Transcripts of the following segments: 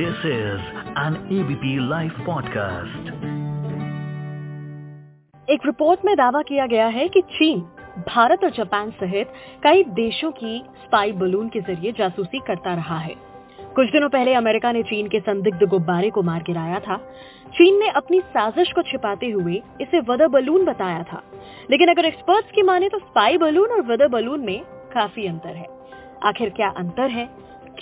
This is an ABP live podcast एक report में दावा किया गया है कि चीन, भारत और जापान सहित कई देशों की स्पाई बलून के ज़रिए जासूसी करता रहा है। कुछ दिनों पहले अमेरिका ने चीन के संदिग्ध गुब्बारे को मार गिराया था। चीन ने अपनी साजिश को छिपाते हुए इसे वदर बलून बताया था। लेकिन अगर एक्सपर्ट्स की माने तो स्पाई बलून और वदर बलून में काफ़ी अंतर है। आखिर क्या अंतर है?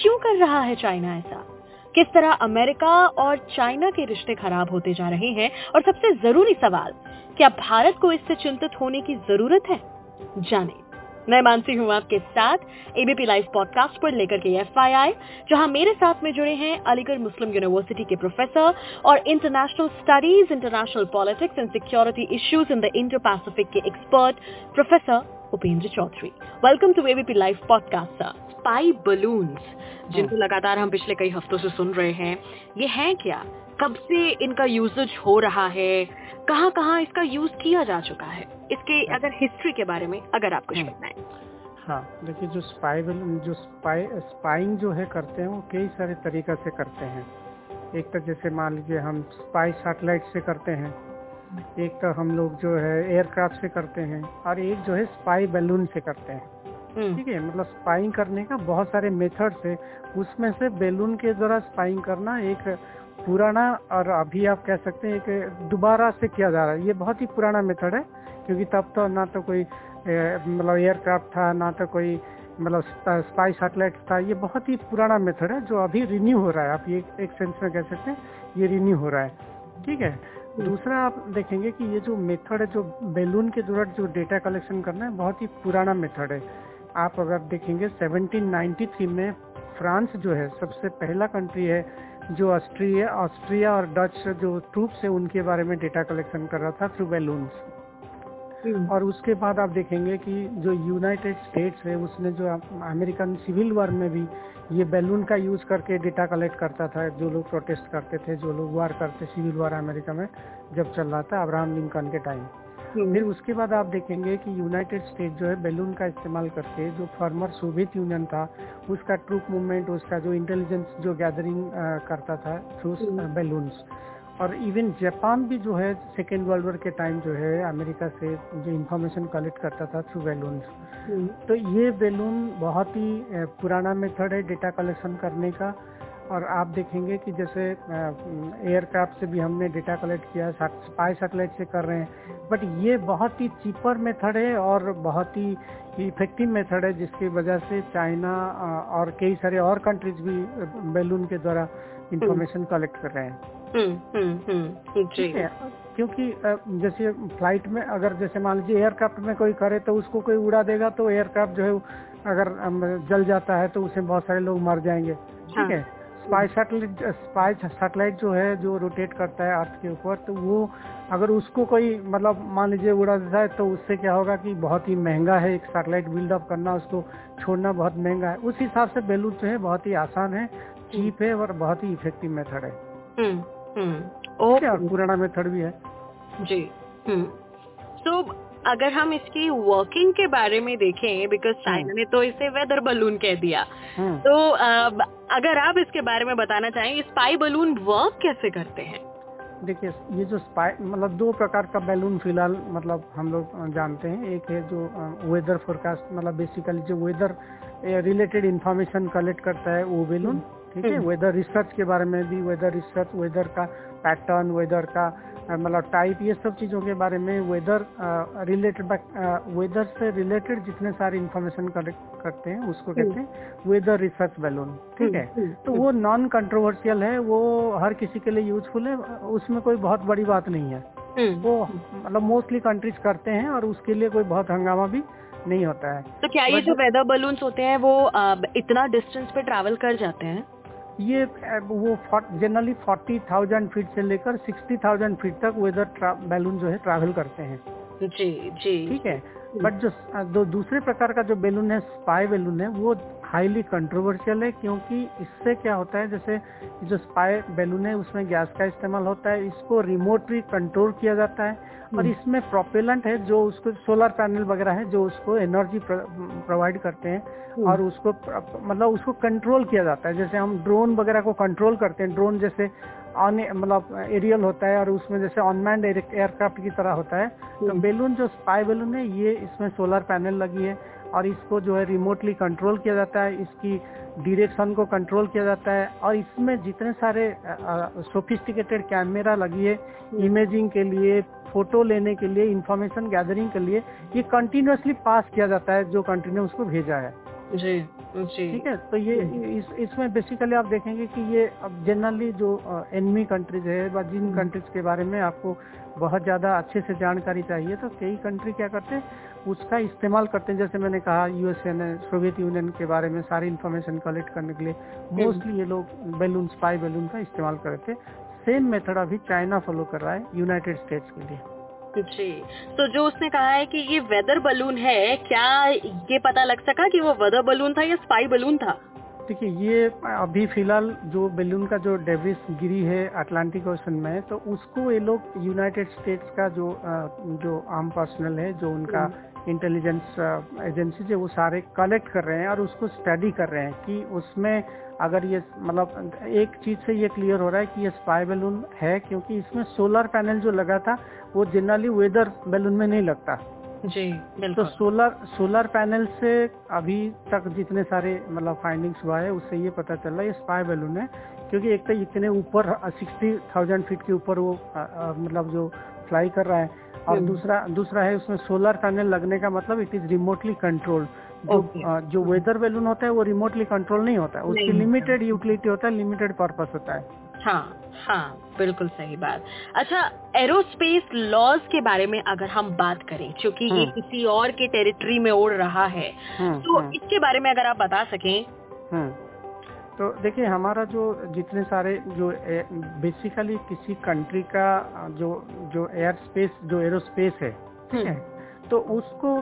क्यों कर रहा है चाइना ऐसा? किस तरह अमेरिका और चाइना के रिश्ते खराब होते जा रहे हैं? और सबसे ज़रूरी सवाल, क्या भारत को इससे चिंतित होने की ज़रूरत है? जाने। मैं मानसी हूँ आपके साथ एबीपी लाइव पॉडकास्ट पर लेकर के एफ़ जहाँ मेरे साथ में जुड़े हैं अलीगढ़ मुस्लिम यूनिवर्सिटी के प्रोफेसर और international studies international politics and security issues in the Indo Pacific के expert professor Upendra Chaudhary. Welcome to ABP live podcast sir spy balloons जिनको। लगातार हम पिछले कई हफ्तों से सुन रहे हैं। ये हैं क्या? कब से इनका यूजेज हो रहा है? कहाँ कहाँ इसका यूज़ किया जा चुका है? इसके हाँ। अगर हिस्ट्री के बारे में अगर आप कुछ हाँ। बताएँ। हाँ देखिए जो स्पाई जो स्पाई स्पाइंग जो है करते हैं वो कई सारे तरीका से करते हैं। एक तो जैसे मान लीजिए हम स्पाई सैटेलाइट से करते हैं। एक तो हम लोग जो है एयरक्राफ्ट से करते हैं और एक जो है स्पाई बैलून से करते हैं। हम्म। ठीक है मतलब स्पाइंग करने का बहुत सारे मेथड्स है। उसमें से बैलून के द्वारा स्पाइंग करना एक पुराना और अभी आप कह सकते हैं कि दोबारा से किया जा रहा है। ये बहुत ही पुराना मेथड है क्योंकि तब तो ना तो कोई मतलब एयरक्राफ्ट था ना तो कोई मतलब स्पाई सैटेलाइट था। ये बहुत ही पुराना मेथड है जो अभी रिन्यू हो रहा है। आप ये एक सेंस में कह सकते हैं ये रिन्यू हो रहा है। ठीक है। दूसरा आप देखेंगे कि ये जो मेथड है, जो बैलून के द्वारा जो डेटा कलेक्शन करना है, बहुत ही पुराना मेथड है आप अगर देखेंगे 1793 में फ्रांस जो है, सबसे पहला कंट्री है जो ऑस्ट्रिया ऑस्ट्रिया और डच जो ट्रूप्स है, उनके बारे में डेटा कलेक्शन कर रहा था थ्रू बैलून्स। और उसके बाद आप देखेंगे कि जो यूनाइटेड स्टेट्स है उसने जो अमेरिकन सिविल वॉर में भी ये बैलून का यूज़ करके डेटा कलेक्ट करता था जो लोग प्रोटेस्ट करते थे जो लोग वार करते सिविल वार अमेरिका में जब चल रहा था अब्राहम लिंकन के टाइम हम्म। फिर उसके बाद आप देखेंगे कि यूनाइटेड स्टेट जो है बैलून का इस्तेमाल करके जो फॉर्मर सोवियत यूनियन था उसका ट्रूप मूवमेंट उसका जो इंटेलिजेंस जो गैदरिंग करता था थ्रू बैलून्स और इवन जापान भी जो है सेकेंड वर्ल्ड वॉर के टाइम जो है अमेरिका से जो इंफॉर्मेशन कलेक्ट करता था थ्रू बैलून तो ये बैलून बहुत ही पुराना मेथड है डेटा कलेक्शन करने का। और आप देखेंगे कि जैसे एयरक्राफ्ट से भी हमने डेटा कलेक्ट किया स्पाई सैटेलाइट से कर रहे हैं। बट ये बहुत ही चीपर मेथड है और बहुत ही इफ़ेक्टिव मेथड है जिसकी वजह से चाइना और कई सारे और कंट्रीज़ भी बैलून के द्वारा इंफॉर्मेशन कलेक्ट कर रहे हैं। हम्म, हम्म, हम्म, ठीक है क्योंकि जैसे फ़्लाइट में अगर जैसे मान लीजिए एयरक्राफ्ट में कोई करे तो उसको कोई उड़ा देगा तो एयरक्राफ्ट जो है अगर जल जाता है तो उसमें बहुत सारे लोग मर जाएँगे। ठीक हाँ। है? स्पाई सैटेलाइट स्पाई सैटेलाइट जो है जो रोटेट करता है अर्थ के ऊपर तो वो अगर उसको कोई मतलब मान लीजिए उड़ा देता है तो उससे क्या होगा कि बहुत ही महँगा है एक सैटेलाइट बिल्डअप करना उसको छोड़ना बहुत महँगा है। उस हिसाब से बेलून जो है बहुत ही आसान है चीप है और बहुत ही इफ़ेक्टिव मेथड है। हम्म। पुराना मेथड भी है। जी। हम्म। तो अगर हम इसकी वर्किंग के बारे में देखें बिकॉज़ चाइना हम्म। ने तो इसे वेदर बलून कह दिया। हम्म। तो अगर आप इसके बारे में बताना चाहें स्पाई बलून वर्क कैसे करते हैं? देखिए ये जो स्पाई मतलब दो प्रकार का बैलून फ़िलहाल मतलब हम लोग जानते हैं। एक है जो वेदर फोरकास्ट मतलब बेसिकली जो वेदर रिलेटेड इंफॉर्मेशन कलेक्ट करता है वो बैलून ठीक है? वेदर हम्म। रिसर्च के बारे में भी वेदर रिसर्च वेदर का पैटर्न वेदर का मतलब टाइप ये सब चीज़ों के बारे में वेदर रिलेटेड वेदर से रिलेटेड जितने सारे इंफॉर्मेशन कलेक्ट करते हैं उसको हम्म। कहते हैं वेदर रिसर्च बैलून ठीक है? हम्म, तो वो नॉन कंट्रोवर्शियल है वो हर किसी के लिए यूजफुल है उसमें कोई बहुत बड़ी बात नहीं है। वो मतलब मोस्टली कंट्रीज़ करते हैं और उसके लिए कोई बहुत हंगामा भी नहीं होता है। तो क्या ये जो वेदर बलून्स होते हैं वो इतना डिस्टेंस पे ट्रैवल कर जाते हैं? ये वो जनरली फोर्टी थाउज़ेंड फीट से लेकर सिक्सटी थाउज़ेंड फीट तक वेदर बैलून जो है ट्रैवल करते हैं। जी जी। ठीक है? बट जो दो दूसरे प्रकार का जो बैलून है स्पाई बैलून है वो हाईली कंट्रोवर्शियल है क्योंकि इससे क्या होता है जैसे जो स्पाई बैलून है उसमें गैस का इस्तेमाल होता है इसको रिमोटली कंट्रोल किया जाता है और हम्म। इसमें प्रोपेलेंट है जो उसको सोलर पैनल वगैरह है जो उसको एनर्जी प्रोवाइड करते हैं हम्म। और उसको मतलब उसको कंट्रोल किया जाता है जैसे हम ड्रोन वगैरह को कंट्रोल करते हैं ड्रोन जैसे ऑन मतलब एरियल होता है और उसमें जैसे ऑनमैंड एयरक्राफ्ट की तरह होता है तो हम्म। बेलून जो स्पाई बेलून है ये इसमें सोलर पैनल लगी है और इसको जो है रिमोटली कंट्रोल किया जाता है इसकी डिरेक्शन को कंट्रोल किया जाता है और इसमें जितने सारे सोफिस्टिकेटेड कैमरा लगी है इमेजिंग के लिए फ़ोटो लेने के लिए इंफॉर्मेशन गैदरिंग के लिए ये कंटिन्यूसली पास किया जाता है जो कंट्री ने उसको भेजा है। जी जी। ठीक है? तो ये इस इसमें बेसिकली आप देखेंगे कि ये अब जनरली जो एनमी कंट्रीज़ है या जिन कंट्रीज़ के बारे में आपको बहुत ज़्यादा अच्छे से जानकारी चाहिए तो कई कंट्री क्या करते हैं? उसका इस्तेमाल करते हैं। जैसे मैंने कहा यूएसए ने सोवियत यूनियन के बारे में सारी इन्फॉर्मेशन कलेक्ट करने के लिए मोस्टली ये लोग बैलून स्पाई बैलून का इस्तेमाल कर रहे थे। सेम मेथड अभी चाइना फॉलो कर रहा है यूनाइटेड स्टेट्स के लिए। जी। तो जो उसने कहा है कि ये वेदर बलून है, क्या ये पता लग सका कि वो वेदर बलून था या स्पाई बलून था? देखिए ये अभी फ़िलहाल जो बेलून का जो डेविस गिरी है अटलांटिक ओशन में तो उसको ये लोग यूनाइटेड स्टेट्स का जो जो आर्म पर्सनल है जो उनका इंटेलिजेंस एजेंसी है वो सारे कलेक्ट कर रहे हैं और उसको स्टडी कर रहे हैं कि उसमें अगर ये मतलब एक चीज़ से ये क्लियर हो रहा है कि ये स्पाई बैलून है क्योंकि इसमें सोलर पैनल जो लगा था वो जनरली वेदर बैलून में नहीं लगता। जी बिल्कुल। तो सोलर सोलर पैनल से अभी तक जितने सारे मतलब फाइंडिंग्स हुआ है उससे ये पता चल रहा है ये स्पाई बैलून है क्योंकि एक तो इतने ऊपर सिक्सटी थाउज़ेंड फीट के ऊपर वो मतलब जो फ्लाई कर रहा है और हम्म। दूसरा दूसरा है उसमें सोलर पैनल लगने का मतलब इट इज़ रिमोटली कंट्रोल्ड जो Okay. जो वेदर बैलून होता है वो रिमोटली कंट्रोल नहीं होता है उसकी लिमिटेड यूटिलिटी होता है लिमिटेड पर्पस होता है। हाँ हाँ बिल्कुल सही बात। अच्छा एरोस्पेस लॉज के बारे में अगर हम बात करें क्योंकि ये हम्म। किसी और के टेरिटरी में उड़ रहा है हम्म, तो हम्म। इसके बारे में अगर आप बता सकें। तो देखिए हमारा जो जितने सारे जो बेसिकली किसी कंट्री का जो जो एयर स्पेस जो एरोस्पेस है ठीक है? तो उसको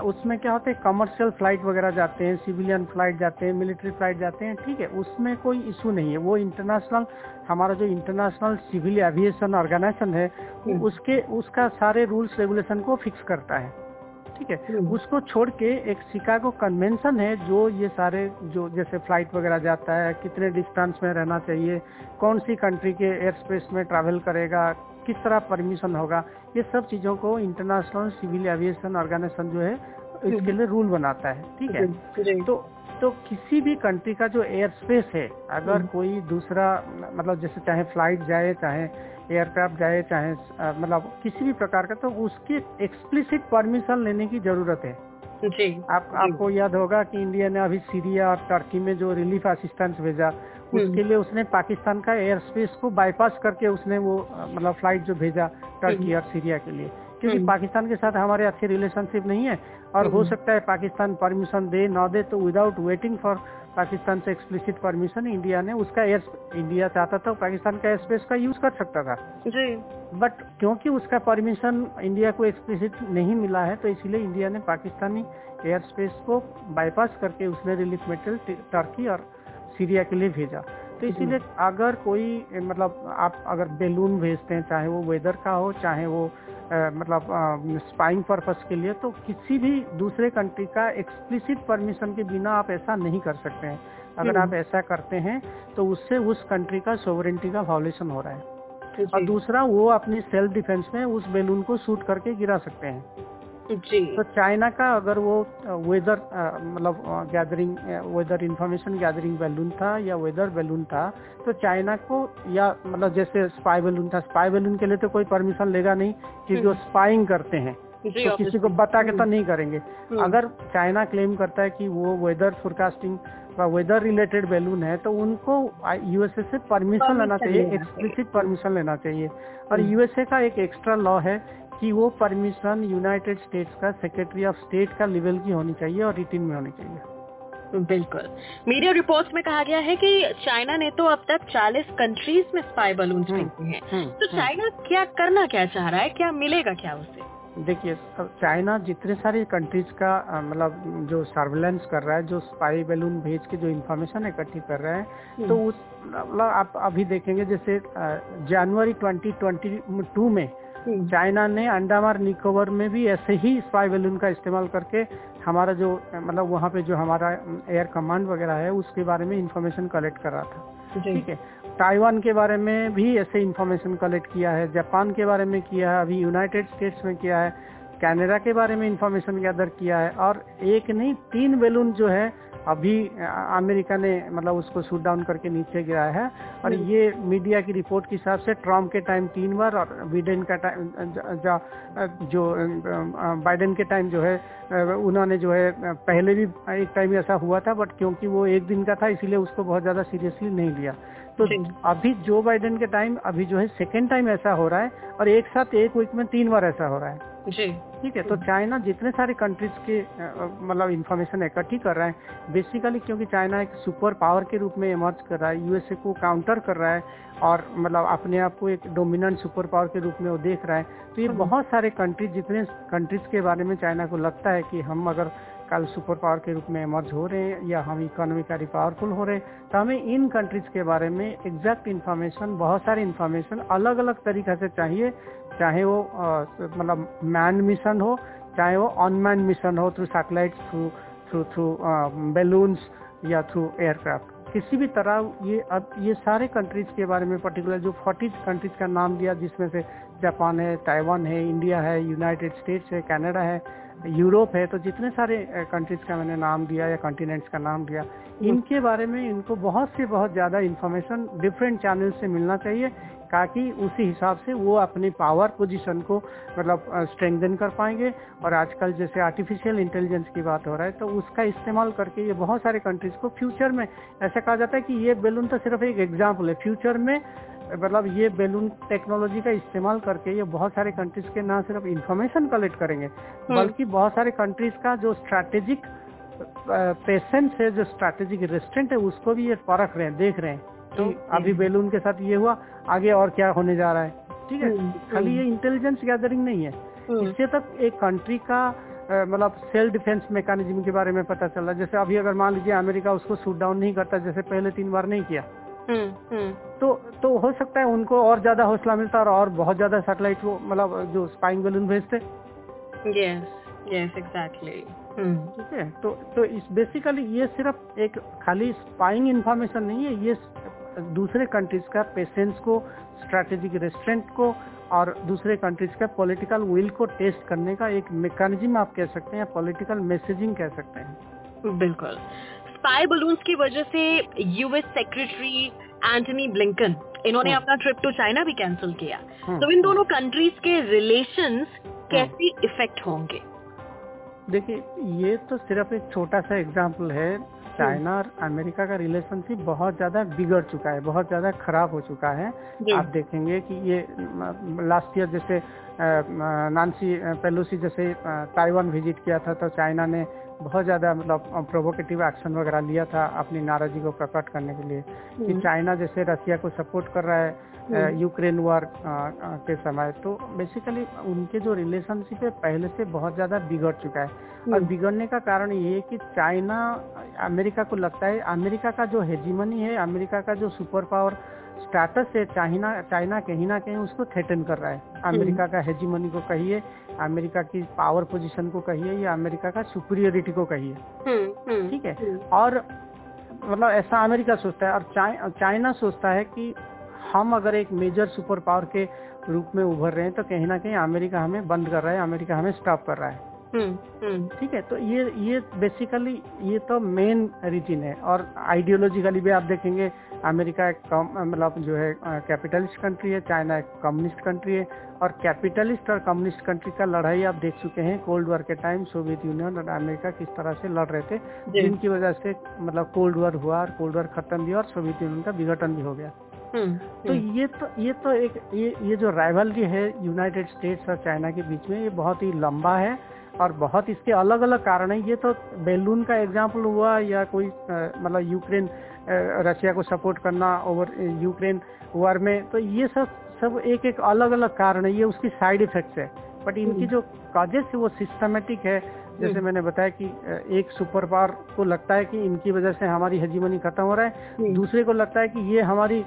उसमें क्या होता है कमर्शियल फ़्लाइट वगैरह जाते हैं सिविलियन फ़्लाइट जाते हैं मिलिट्री फ़्लाइट जाते हैं ठीक है उसमें कोई इशू नहीं है वो इंटरनेशनल हमारा जो इंटरनेशनल सिविल एविएशन ऑर्गेनाइजेशन है हम्म। उसके उसका सारे रूल्स रेगुलेशन को फिक्स करता है ठीक है हम्म। उसको छोड़ के एक शिकागो कन्वेंशन है जो ये सारे जो जैसे फ़्लाइट वगैरह जाता है कितने डिस्टेंस में रहना चाहिए कौन सी कंट्री के एयर स्पेस में ट्रैवल करेगा किस तरह परमिशन होगा? ये सब चीज़ों को इंटरनेशनल सिविल एविएशन ऑर्गेनाइजेशन जो है इसके लिए रूल बनाता है ठीक है? तो तो किसी भी कंट्री का जो एयर स्पेस है अगर हम्म। कोई दूसरा मतलब जैसे चाहे फ़्लाइट जाए चाहे एयरक्राफ्ट जाए चाहे मतलब किसी भी प्रकार का तो उसकी एक्सप्लिसिट परमिशन लेने की ज़रूरत है। जी। आप आपको याद होगा कि इंडिया ने अभी सीरिया और टर्की में जो रिलीफ असिस्टेंस भेजा उसके लिए उसने पाकिस्तान का एयर स्पेस को बाईपास करके उसने वो मतलब फ़्लाइट जो भेजा टर्की और सीरिया के लिए। क्योंकि हम्म। पाकिस्तान के साथ हमारे अच्छे रिलेशनशिप नहीं है। और हो हम्म। सकता है पाकिस्तान परमिशन दे ना दे तो विदाउट वेटिंग फॉर पाकिस्तान से एक्सप्लिसिट परमिशन इंडिया ने उसका एयर इंडिया चाहता था पाकिस्तान का एयर स्पेस का यूज़ कर सकता था। जी। बट क्योंकि उसका परमिशन इंडिया को एक्सप्लिसिट नहीं मिला है तो इसीलिए इंडिया ने पाकिस्तानी एयर स्पेस को बाईपास करके उसने रिलीफ मेटेरियल टर्की और सीरिया के लिए भेजा। तो इसीलिए अगर कोई मतलब आप अगर बेलून भेजते हैं चाहे वो वेदर का हो चाहे वो अ, मतलब स्पाइंग पर्पस के लिए तो किसी भी दूसरे कंट्री का एक्सप्लिसिट परमिशन के बिना आप ऐसा नहीं कर सकते हैं। अगर हम्म। आप ऐसा करते हैं तो उससे उस कंट्री का सोवरेंटी का वायोलेशन हो रहा है। और दूसरा वो अपनी सेल्फ डिफेंस में उस बेलून को शूट करके गिरा सकते हैं। जी। तो चाइना का अगर वो वेदर मतलब gathering weather information gathering balloon था या वेदर बैलून था तो चाइना को या मतलब जैसे स्पाई बैलून था स्पाई बैलून के लिए तो कोई परमिशन लेगा नहीं क्योंकि वो स्पाइंग करते हैं तो किसी को बता के तो नहीं करेंगे। हम्म। अगर चाइना क्लेम करता है कि वो वेदर फोरकास्टिंग व वेदर रिलेटेड बैलून है तो उनको यूएसए से परमिशन लेना चाहिए एक्सप्लिसिट परमिशन लेना चाहिए। और हम्म। यूएसए का एक एक्स्ट्रा लॉ है कि वो परमिशन यूनाइटेड स्टेट्स का सेक्रेटरी ऑफ़ स्टेट का लेवल की होनी चाहिए और रिटिन में होनी चाहिए बिल्कुल मीडिया रिपोर्ट्स में कहा गया है कि चाइना ने तो अब तक 40 कंट्रीज़ में स्पाई बलून हम्म, भेजे हैं हम्म, तो हम्म। चाइना क्या करना क्या चाह रहा है क्या मिलेगा क्या उसे देखिए चाइना जितने सारे कंट्रीज़ का मतलब जो सर्वेलेंस कर रहा है जो स्पाई बैलून भेज के जो इन्फॉर्मेशन इकट्ठी कर रहा है हम्म। तो उस मतलब आप अभी देखेंगे जैसे जनवरी 2022 में हम्म। चाइना ने अंडमान निकोबर में भी ऐसे ही स्पाई बैलून का इस्तेमाल करके हमारा जो मतलब वहाँ पे जो हमारा एयर कमांड वगैरह है उसके बारे में इंफॉर्मेशन कलेक्ट कर रहा था। ठीक है? ताइवान के बारे में भी ऐसे इंफॉर्मेशन कलेक्ट किया है जापान के बारे में किया है अभी यूनाइटेड स्टेट्स में किया है कनाडा के बारे में इंफॉर्मेशन गैदर किया है और एक नहीं तीन बैलून जो है अभी अमेरिका ने मतलब उसको शूट डाउन करके नीचे गिराया है। और हम्म। ये मीडिया की रिपोर्ट के हिसाब से ट्रंप के टाइम तीन बार और बिडेन का टाइम ज- बाइडेन के टाइम जो है उन्होंने जो है पहले भी एक टाइम ऐसा हुआ था बट क्योंकि वो एक दिन का था इसीलिए उसको बहुत ज़्यादा सीरियसली नहीं लिया। तो अभी जो बाइडेन के टाइम अभी जो है सेकेंड टाइम ऐसा हो रहा है और एक साथ एक वीक में तीन बार ऐसा हो रहा है। जी। ठीक है तो चाइना जितने सारे कंट्रीज़ के मतलब इन्फॉर्मेशन इकट्ठी कर रहा है बेसिकली क्योंकि चाइना एक सुपर पावर के रूप में इमर्ज कर रहा है यूएसए को काउंटर कर रहा है और मतलब अपने आप को एक डोमिनेंट सुपर पावर के रूप में वो देख रहा है तो ये हम्म। बहुत सारे कंट्रीज़ जितने कंट्रीज़ के बारे में चाइना को लगता है कि हम अगर कल सुपर पावर के रूप में इमर्ज हो रहे हैं या हम इकोनॉमिकली पावरफुल हो रहे हैं तो हमें इन कंट्रीज़ के बारे में एग्जैक्ट इन्फॉर्मेशन बहुत सारी इन्फॉर्मेशन अलग अलग तरीका से चाहिए, चाहे वो मतलब मैन मिशन हो, चाहे वो अनमैन मिशन हो through satellite through through through balloons या थ्रू एयरक्राफ्ट किसी भी तरह ये, अब ये सारे कंट्रीज़ के बारे में पर्टिकुलर जो 40 कंट्रीज़ का नाम दिया, जिसमें से जापान है ताइवान है इंडिया है यूनाइटेड स्टेट्स है कनाडा है यूरोप है तो जितने सारे कंट्रीज़ का मैंने नाम दिया या कॉन्टिनेंट्स का नाम दिया इनके बारे में इनको बहुत से बहुत ज़्यादा इन्फॉर्मेशन डिफरेंट चैनल से मिलना चाहिए ताकि उसी हिसाब से वो अपनी पावर पोजीशन को मतलब स्ट्रेंथन कर पाएँगे। और आजकल जैसे आर्टिफिशियल इंटेलिजेंस की बात हो रहा है तो उसका इस्तेमाल करके ये बहुत सारे कंट्रीज़ को फ्यूचर में ऐसा कहा जाता है कि ये बैलून तो सिर्फ़ एक एग्ज़ाम्पल है फ्यूचर में मतलब ये बैलून टेक्नोलॉजी का इस्तेमाल करके ये बहुत सारे कंट्रीज़ के ना सिर्फ़ इंफॉर्मेशन कलेक्ट करेंगे बल्कि बहुत सारे कंट्रीज़ का जो स्ट्रैटेजिक पेशेंस है जो स्ट्रैटेजिक रेस्टेंट है उसको भी ये परख रहे हैं देख रहे हैं। Okay. अभी बैलून के साथ ये हुआ आगे और क्या होने जा रहा है? ठीक है? हम्म, खाली हम्म। ये इंटेलिजेंस गैदरिंग नहीं है। हम्म, इससे तक एक कंट्री का मतलब सेल्फ डिफेंस मैकेनिज्म के बारे में पता चला। जैसे अभी अगर मान लीजिए अमेरिका उसको शूट डाउन नहीं करता जैसे पहले तीन बार नहीं किया। हम्म, हम्म, तो तो हो सकता है उनको और ज़्यादा हौसला मिलता और और बहुत ज़्यादा सैटेलाइट को मतलब जो स्पाइंग बैलून भेजते। हम्म, ठीक है? तो तो इस बेसिकली ये सिर्फ़ एक खाली स्पाइंग इन्फॉर्मेशन नहीं है ये दूसरे कंट्रीज़ का पेशेंस को स्ट्रैटेजिक रेस्ट्रेंट को और दूसरे कंट्रीज़ का पॉलिटिकल विल को टेस्ट करने का एक मैकेनिज्म आप कह सकते हैं पॉलिटिकल मैसेजिंग कह सकते हैं। बिल्कुल। स्पाई बलून्स की वजह से यूएस सेक्रेटरी एंटनी ब्लिंकन इन्होंने हम्म। अपना ट्रिप टू चाइना भी कैंसिल किया। हम्म। तो इन दोनों कंट्रीज़ के रिलेशंस कैसे इफ़ेक्ट होंगे? देखिए ये तो सिर्फ़ एक छोटा सा एग्ज़ाम्पल है। चाइना और अमेरिका का रिलेशनशिप बहुत ज़्यादा बिगड़ चुका है बहुत ज़्यादा खराब हो चुका है। आप देखेंगे कि ये लास्ट ईयर जैसे नानसी पेलोसी जैसे ताइवान विज़िट किया था तो चाइना ने बहुत ज़्यादा मतलब प्रोवोकेटिव एक्शन वगैरह लिया था अपनी नाराज़गी को प्रकट करने के लिए कि हम्म। चाइना जैसे रसिया को सपोर्ट कर रहा है हम्म। यूक्रेन वॉर के समय तो बेसिकली उनके जो रिलेशनशिप है पहले से बहुत ज़्यादा बिगड़ चुका है और हम्म। बिगड़ने का कारण ये है कि चाइना अमेरिका को लगता है अमेरिका का जो हेजिमनी है अमेरिका का जो सुपर पावर स्टेटस है चाइना चाइना कहीं ना कहीं उसको थ्रेटन कर रहा है। अमेरिका का हेजीमनी को कहिए अमेरिका की पावर पोजीशन को कहिए या अमेरिका का सुपीरियरिटी को कहिए। हम्म, हम्म, ठीक है? हम्म, और मतलब ऐसा अमेरिका सोचता है और चाइ- चाइना सोचता है कि हम अगर एक मेजर सुपर पावर के रूप में उभर रहे हैं तो कहीं ना कहीं अमेरिका हमें बंद कर रहा है अमेरिका हमें स्टॉप कर रहा है। हम्म, हम्म, ठीक है? तो ये ये बेसिकली ये तो मेन रीजन है और आइडियोलॉजिकली भी आप देखेंगे अमेरिका एक कम मतलब जो है कैपिटलिस्ट कंट्री है चाइना एक कम्युनिस्ट कंट्री है और कैपिटलिस्ट और कम्युनिस्ट कंट्री का लड़ाई आप देख चुके हैं कोल्ड वॉर के टाइम सोवियत यूनियन और अमेरिका किस तरह से लड़ रहे थे। जिनकी वजह से मतलब कोल्ड वॉर हुआ और कोल्ड वॉर खत्म भी और सोवियत यूनियन का विघटन भी हो गया। हम्म, तो हम्म, ये तो ये तो एक ये ये जो राइवलरी है यूनाइटेड स्टेट्स और चाइना के बीच में ये बहुत ही लंबा है और बहुत इसके अलग अलग कारण है ये तो बैलून का एग्ज़ाम्पल हुआ या कोई मतलब यूक्रेन रशिया को सपोर्ट करना ओवर यूक्रेन वॉर में तो ये सब सब एक एक अलग अलग कारण है ये उसकी साइड इफेक्ट्स है बट इनकी हम्म। जो काजेस है वो सिस्टमेटिक है जैसे हम्म। मैंने बताया कि एक सुपर पावर को लगता है कि इनकी वजह से हमारी हजीमनी खत्म हो रहा है हम्म। दूसरे को लगता है कि ये हमारी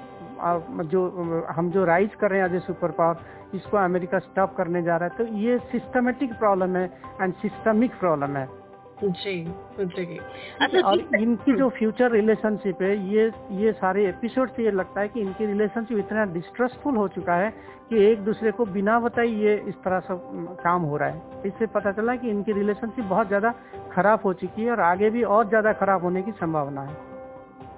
जो हम जो राइज कर रहे हैं एज ए सुपर पावर इसको अमेरिका स्टॉप करने जा रहा है। तो ये सिस्टमेटिक प्रॉब्लम है एंड सिस्टमिक प्रॉब्लम है। जी जी अच्छा और इनकी जो फ्यूचर रिलेशनशिप है ये ये सारे एपिसोड से ये लगता है कि इनकी रिलेशनशिप इतना डिस्ट्रस्टफुल हो चुका है कि एक दूसरे को बिना बताए ये इस तरह से काम हो रहा है। इससे पता चला कि इनकी रिलेशनशिप बहुत ज़्यादा खराब हो चुकी है और आगे भी और ज़्यादा खराब होने की संभावना है।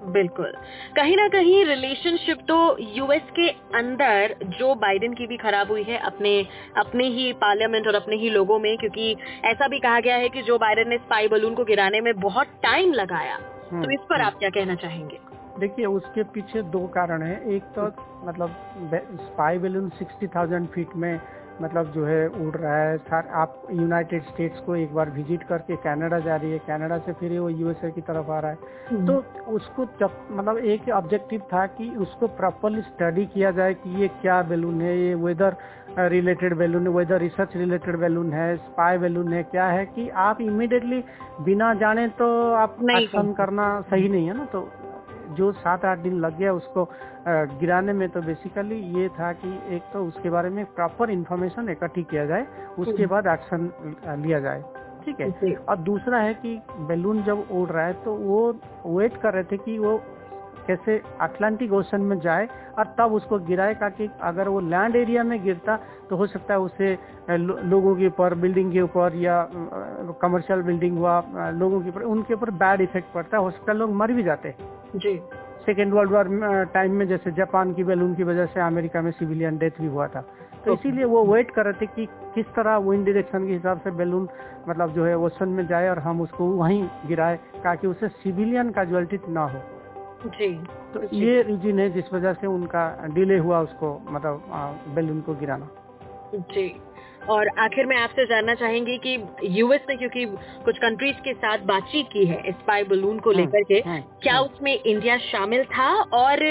बिल्कुल। कहीं ना कहीं रिलेशनशिप तो यूएस के अंदर जो बाइडेन की भी खराब हुई है अपने अपने ही पार्लियामेंट और अपने ही लोगों में क्योंकि ऐसा भी कहा गया है कि जो बाइडेन ने स्पाई बलून को गिराने में बहुत टाइम लगाया। हम्म, तो इस पर आप क्या कहना चाहेंगे? देखिए उसके पीछे दो कारण है। एक तो मतलब spy balloon sixty thousand feet में मतलब जो है उड़ रहा है। सर आप यूनाइटेड स्टेट्स को एक बार विज़िट करके कनाडा जा रही है। कनाडा से फिर वो यूएसए की तरफ़ आ रहा है। तो उसको जब मतलब एक ऑब्जेक्टिव था कि उसको प्रॉपरली स्टडी किया जाए कि ये क्या बैलून है ये वेदर रिलेटेड बैलून है वेदर रिसर्च रिलेटेड बैलून है स्पाई बैलून है क्या है कि आप इमिडिएटली बिना जाने तो आप नहीं एक्शन करना सही नहीं है ना? तो जो सात आठ दिन लग गया उसको गिराने में तो बेसिकली ये था कि एक तो उसके बारे में प्रॉपर इंफॉर्मेशन इकट्ठी किया जाए उसके हम्म। बाद एक्शन लिया जाए ठीक है? और दूसरा है कि बैलून जब उड़ रहा है तो वो वेट कर रहे थे कि वो कैसे अटलांटिक ओशन में जाए और तब उसको गिराए ताकि अगर वो लैंड एरिया में गिरता तो हो सकता है उसे लो, लोगों के ऊपर बिल्डिंग के ऊपर या कमर्शियल बिल्डिंग हुआ लोगों के ऊपर उनके ऊपर बैड इफ़ेक्ट पड़ता है हो सकता है लोग मर भी जाते जी। सेकेंड वर्ल्ड वॉर टाइम में जैसे जापान की बैलून की वजह से अमेरिका में सिविलियन डेथ भी हुआ था। तो इसीलिए वो वेट कर रहे थे कि किस तरह विंड डायरेक्शन के हिसाब से बैलून मतलब जो है ओशन में जाए और हम उसको वहीं गिराए ताकि उससे सिविलियन कैजुअलिटी ना हो। जी। तो जी। ये रीजन है जिस वजह से उनका डिले हुआ उसको मतलब बैलून को गिराना। जी। और आखिर में आपसे जानना चाहेंगे कि यूएस ने क्योंकि कुछ कंट्रीज़ के साथ बातचीत की है स्पाई बलून को हम्म, लेकर के हम्म, क्या हम्म। उसमें इंडिया शामिल था? और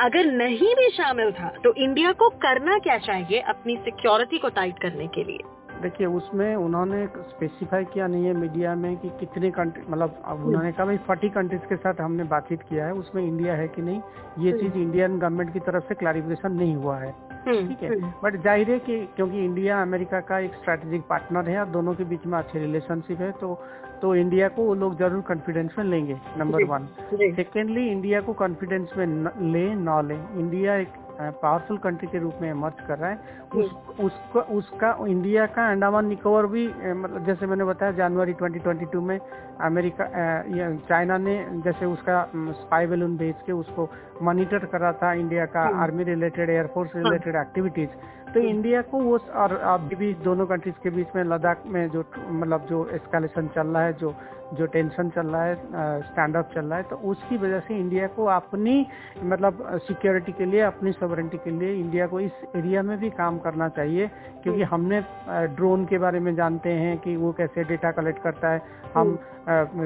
अगर नहीं भी शामिल था तो इंडिया को करना क्या चाहिए अपनी सिक्योरिटी को टाइट करने के लिए? देखिए उसमें उन्होंने स्पेसिफाई किया नहीं है मीडिया में कि कितने कंट्री मतलब अब उन्होंने कहा भाई फोर्टी कंट्रीज़ के साथ हमने बातचीत किया है उसमें इंडिया है कि नहीं? ये हम्म। चीज़ इंडियन गवर्नमेंट की तरफ़ से क्लैरिफिकेशन नहीं हुआ है। हम्म, ठीक है। हम्म, बट ज़ाहिर है कि क्योंकि इंडिया अमेरिका का एक स्ट्रैटेजिक पार्टनर है और दोनों के बीच में अच्छे रिलेशनशिप है तो तो इंडिया को वो लोग ज़रूर कॉन्फिडेंस में लेंगे नंबर वन सेकेंडली इंडिया को कॉन्फिडेंस में न, ले ना ले। इंडिया एक पावरफुल कंट्री के रूप में मर्ज कर रहा है। उस, उसका उसका इंडिया का अंडमान निकोबार भी मतलब जैसे मैंने बताया जनवरी 2022 में अमेरिका चाइना ने जैसे उसका स्पाई बैलून भेज के उसको मॉनिटर करा था इंडिया का हम्म। Army related airforce. Related activities तो हम्म। इंडिया को वो और अभी भी दोनों कंट्रीज़ के बीच में लद्दाख में जो मतलब जो एस्कालेशन चल रहा है जो जो टेंशन चल रहा है स्टैंड अप चल रहा है तो उसकी वजह से इंडिया को अपनी मतलब सिक्योरिटी के लिए अपनी सॉवरेंटी के लिए इंडिया को इस एरिया में भी काम करना चाहिए क्योंकि हमने ड्रोन के बारे में जानते हैं कि वो कैसे डेटा कलेक्ट करता है। हम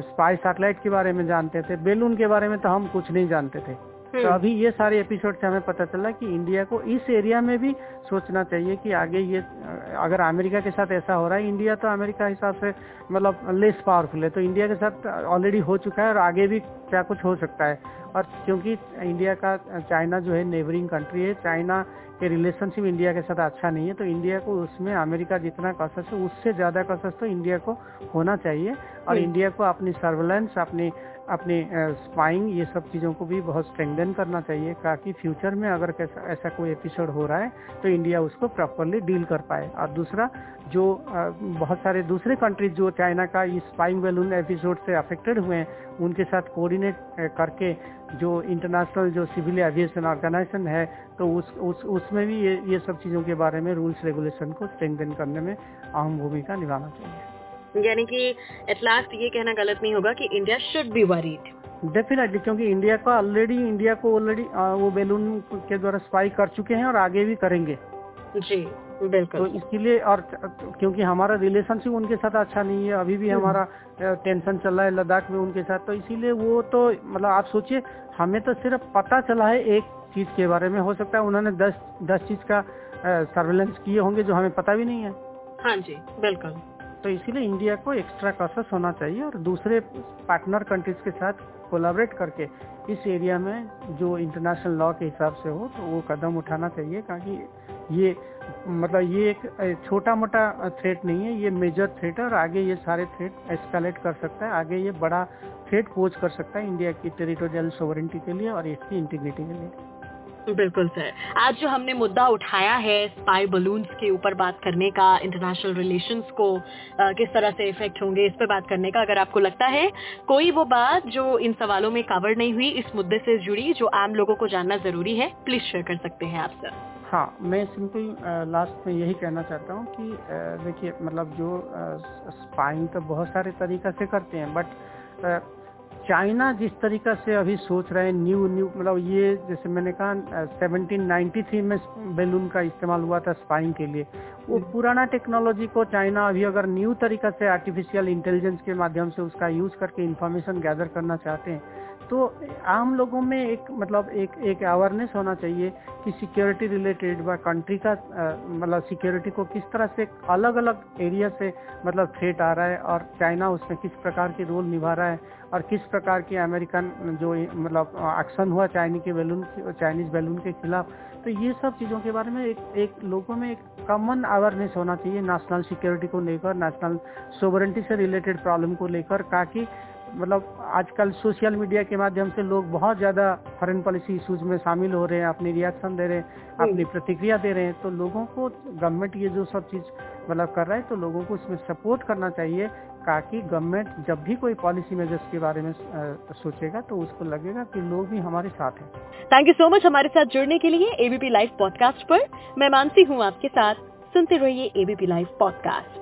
स्पाई सैटेलाइट के बारे में जानते थे बेलून के बारे में तो हम कुछ नहीं जानते थे। तो हम्म, अभी ये सारे एपिसोड से हमें पता चला कि इंडिया को इस एरिया में भी सोचना चाहिए कि आगे ये अगर अमेरिका के साथ ऐसा हो रहा है इंडिया तो अमेरिका हिसाब से मतलब लेस पावरफुल है। तो इंडिया के साथ ऑलरेडी हो चुका है और आगे भी क्या कुछ हो सकता है। और क्योंकि इंडिया का चाइना जो है नेबरिंग कंट्री है चाइना के रिलेशनशिप इंडिया के साथ अच्छा नहीं है तो इंडिया को उसमें अमेरिका जितना कसस है उससे ज़्यादा कसस तो इंडिया को होना चाहिए और। इंडिया को अपनी सर्वेलेंस अपनी अपनी स्पाइंग ये सब चीज़ों को भी बहुत स्ट्रेंथन करना चाहिए ताकि फ्यूचर में अगर कैसा, ऐसा कोई एपिसोड हो रहा है तो इंडिया उसको प्रॉपरली डील कर पाए। और दूसरा, जो बहुत सारे दूसरे कंट्रीज़ जो चाइना का इस स्पाइंग बैलून एपिसोड से अफेक्टेड हुए हैं, उनके साथ कोऑर्डिनेट करके जो इंटरनेशनल जो सिविल एविएशन ऑर्गेनाइजेशन है तो उस उस, उसमें भी ये ये सब चीज़ों के बारे में रूल्स रेगुलेशन को स्ट्रेंथन करने में अहम भूमिका निभाना चाहिए। यानी कि एट लास्ट ये कहना गलत नहीं होगा कि India should be worried definitely क्योंकि इंडिया का ऑलरेडी इंडिया को ऑलरेडी वो बैलून के द्वारा स्पाई कर चुके हैं और आगे भी करेंगे। जी बिल्कुल। तो इसीलिए और क्योंकि हमारा रिलेशनशिप उनके साथ अच्छा नहीं है अभी भी हम्म। हमारा टेंशन चल रहा है लद्दाख में उनके साथ तो इसीलिए वो तो मतलब आप सोचिए हमें तो सिर्फ़ पता चला है एक चीज़ के बारे में हो सकता है उन्होंने दस दस चीज़ का सर्वेलेंस किए होंगे जो हमें पता भी नहीं है। हाँ जी बिल्कुल। तो इसीलिए इंडिया को एक्स्ट्रा कॉशस होना चाहिए और दूसरे पार्टनर कंट्रीज़ के साथ कोलाबरेट करके इस एरिया में जो इंटरनेशनल लॉ के हिसाब से हो तो वो कदम उठाना चाहिए क्योंकि ये मतलब ये एक छोटा मोटा थ्रेट नहीं है, ये मेजर थ्रेट है और आगे ये सारे थ्रेट एस्केलेट कर सकता है, आगे ये बड़ा थ्रेट पोज कर सकता है इंडिया की टेरिटोरियल सोवरेंटी के लिए और इसकी इंटीग्रिटी के लिए। बिल्कुल सर। आज जो हमने मुद्दा उठाया है स्पाई बलून्स के ऊपर बात करने का इंटरनेशनल रिलेशंस को आ, किस तरह से इफ़ेक्ट होंगे इस पर बात करने का अगर आपको लगता है कोई वो बात जो इन सवालों में कवर नहीं हुई इस मुद्दे से जुड़ी जो आम लोगों को जानना ज़रूरी है प्लीज़ शेयर कर सकते हैं आप सर हाँ मैं सिंपल लास्ट में यही कहना चाहता हूँ कि देखिए मतलब जो स्पाइंग तो बहुत सारे तरीका से करते हैं बट चाइना जिस तरीका से अभी सोच रहे हैं न्यू न्यू मतलब ये जैसे मैंने कहा 1793 में बैलून का इस्तेमाल हुआ था स्पाइंग के लिए वो हम्म। पुराना टेक्नोलॉजी को चाइना अभी अगर न्यू तरीका से आर्टिफिशियल इंटेलिजेंस के माध्यम से उसका यूज़ करके इंफॉर्मेशन गैदर करना चाहते हैं तो आम लोगों में एक मतलब एक एक अवेयरनेस होना चाहिए कि सिक्योरिटी रिलेटेड व कंट्री का मतलब सिक्योरिटी को किस तरह से अलग अलग एरिया से मतलब थ्रेट आ रहा है और चाइना उसमें किस प्रकार की रोल निभा रहा है और किस प्रकार की अमेरिकन जो मतलब एक्शन हुआ चाइनी के बैलून चाइनीज़ बैलून के खिलाफ। तो ये सब चीज़ों के बारे में एक एक लोगों में एक कॉमन अवेयरनेस होना चाहिए नेशनल सिक्योरिटी को लेकर नेशनल सोवरेंटी से रिलेटेड प्रॉब्लम को लेकर, ताकि मतलब आजकल सोशल मीडिया के माध्यम से लोग बहुत ज़्यादा फॉरेन पॉलिसी इशूज में शामिल हो रहे हैं अपनी रिएक्शन दे रहे हैं हम्म। अपनी प्रतिक्रिया दे रहे हैं। तो लोगों को गवर्नमेंट ये जो सब चीज़ मतलब कर रहा है तो लोगों को इसमें सपोर्ट करना चाहिए ताकि गवर्नमेंट जब भी कोई पॉलिसी मेजर्स के बारे में सोचेगा तो उसको लगेगा कि लोग भी हमारे साथ हैं। थैंक यू सो मच हमारे साथ जुड़ने के लिए एबीपी लाइव पॉडकास्ट पर। मैं मानसी हूँ आपके साथ। सुनते रहिए ABP live podcast